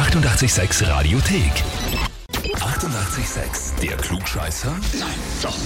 886 Radiothek. 88,6. Der Klugscheißer? Nein, doch.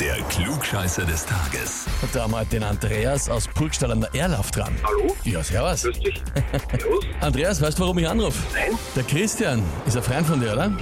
Der Klugscheißer des Tages. Und da haben wir den Andreas aus Burgstall an der Erlauf dran. Hallo? Ja, servus. Grüß dich. Servus. Andreas, weißt du, warum ich anrufe? Nein? Der Christian ist ein Freund von dir, oder?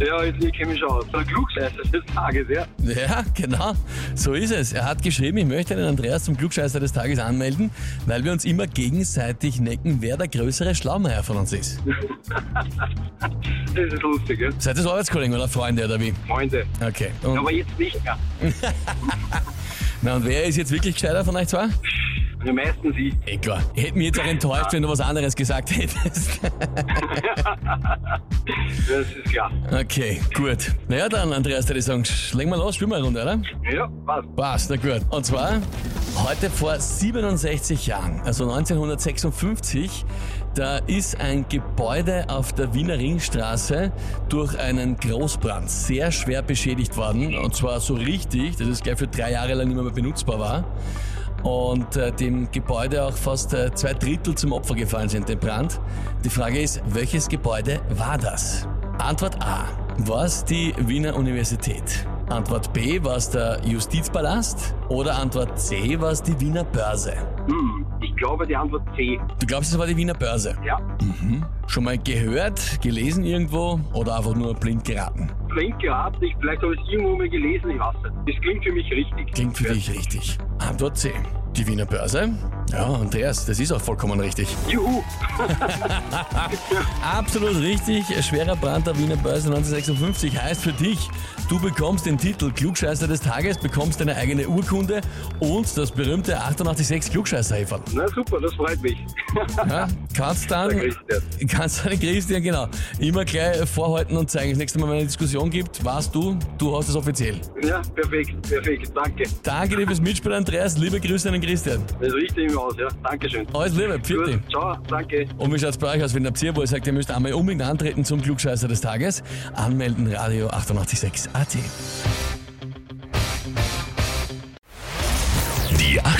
Ja, jetzt ich kenne mich schon aus. Der Klugscheißer des Tages, ja. Ja, genau. So ist es. Er hat geschrieben, ich möchte den Andreas zum Klugscheißer des Tages anmelden, weil wir uns immer gegenseitig necken, wer der größere Schlaumeier von uns ist. Das ist lustig, ja. Seid ihr Arbeitskollegen oder Freunde oder wie? Freunde. Okay. Und, Aber jetzt nicht mehr. na, und wer ist jetzt wirklich gescheiter von euch zwei? Die meisten sie. Eh klar. Ich hätte mich jetzt auch enttäuscht, wenn du was anderes gesagt hättest. Das ist klar. Okay, gut. Naja dann, Andreas, würde ich sagen, legen wir los, spielen wir eine Runde, oder? Ja, passt. Passt, na gut. Und zwar, heute vor 67 Jahren, also 1956, da ist ein Gebäude auf der Wiener Ringstraße durch einen Großbrand sehr schwer beschädigt worden. Und zwar so richtig, dass es gleich für drei Jahre lang nicht mehr benutzbar war. Und äh, dem Gebäude auch fast äh, zwei Drittel zum Opfer gefallen sind, dem Brand. Die Frage ist, welches Gebäude war das? Antwort A. War es die Wiener Universität? Antwort B. War es der Justizpalast? Oder Antwort C. War es die Wiener Börse? Hm, ich glaube die Antwort C. Du glaubst, es war die Wiener Börse? Ja. Schon mal gehört, gelesen irgendwo oder einfach nur blind geraten? Klingt geraten, ich, vielleicht habe ich es irgendwo mal gelesen, ich weiß nicht. Das klingt für mich richtig. Klingt für dich richtig. Antwort C. Die Wiener Börse? Ja, Andreas, das ist auch vollkommen richtig. Juhu! Absolut richtig. Schwerer Brand der Wiener Börse 1956 heißt für dich, du bekommst den Titel Klugscheißer des Tages, bekommst deine eigene Urkunde und das berühmte 886 klugscheißer -Häferl. Na super, das freut mich. Ja, Kannst dann, kannst dann Christian, genau, immer gleich vorhalten und zeigen. Das nächste Mal, wenn es eine Diskussion gibt, weißt du, du hast es offiziell. Ja, perfekt, perfekt, danke. Danke dir fürs Mitspielen, Andreas. Liebe Grüße an den Christian. Das richte ich mir aus, ja. Dankeschön. Alles Liebe, Pfiat ciao, danke. Und wie schaut's bei euch aus, wenn der ihr sagt, ihr müsst einmal unbedingt antreten zum Klugscheißer des Tages? Anmelden, Radio 886 AT.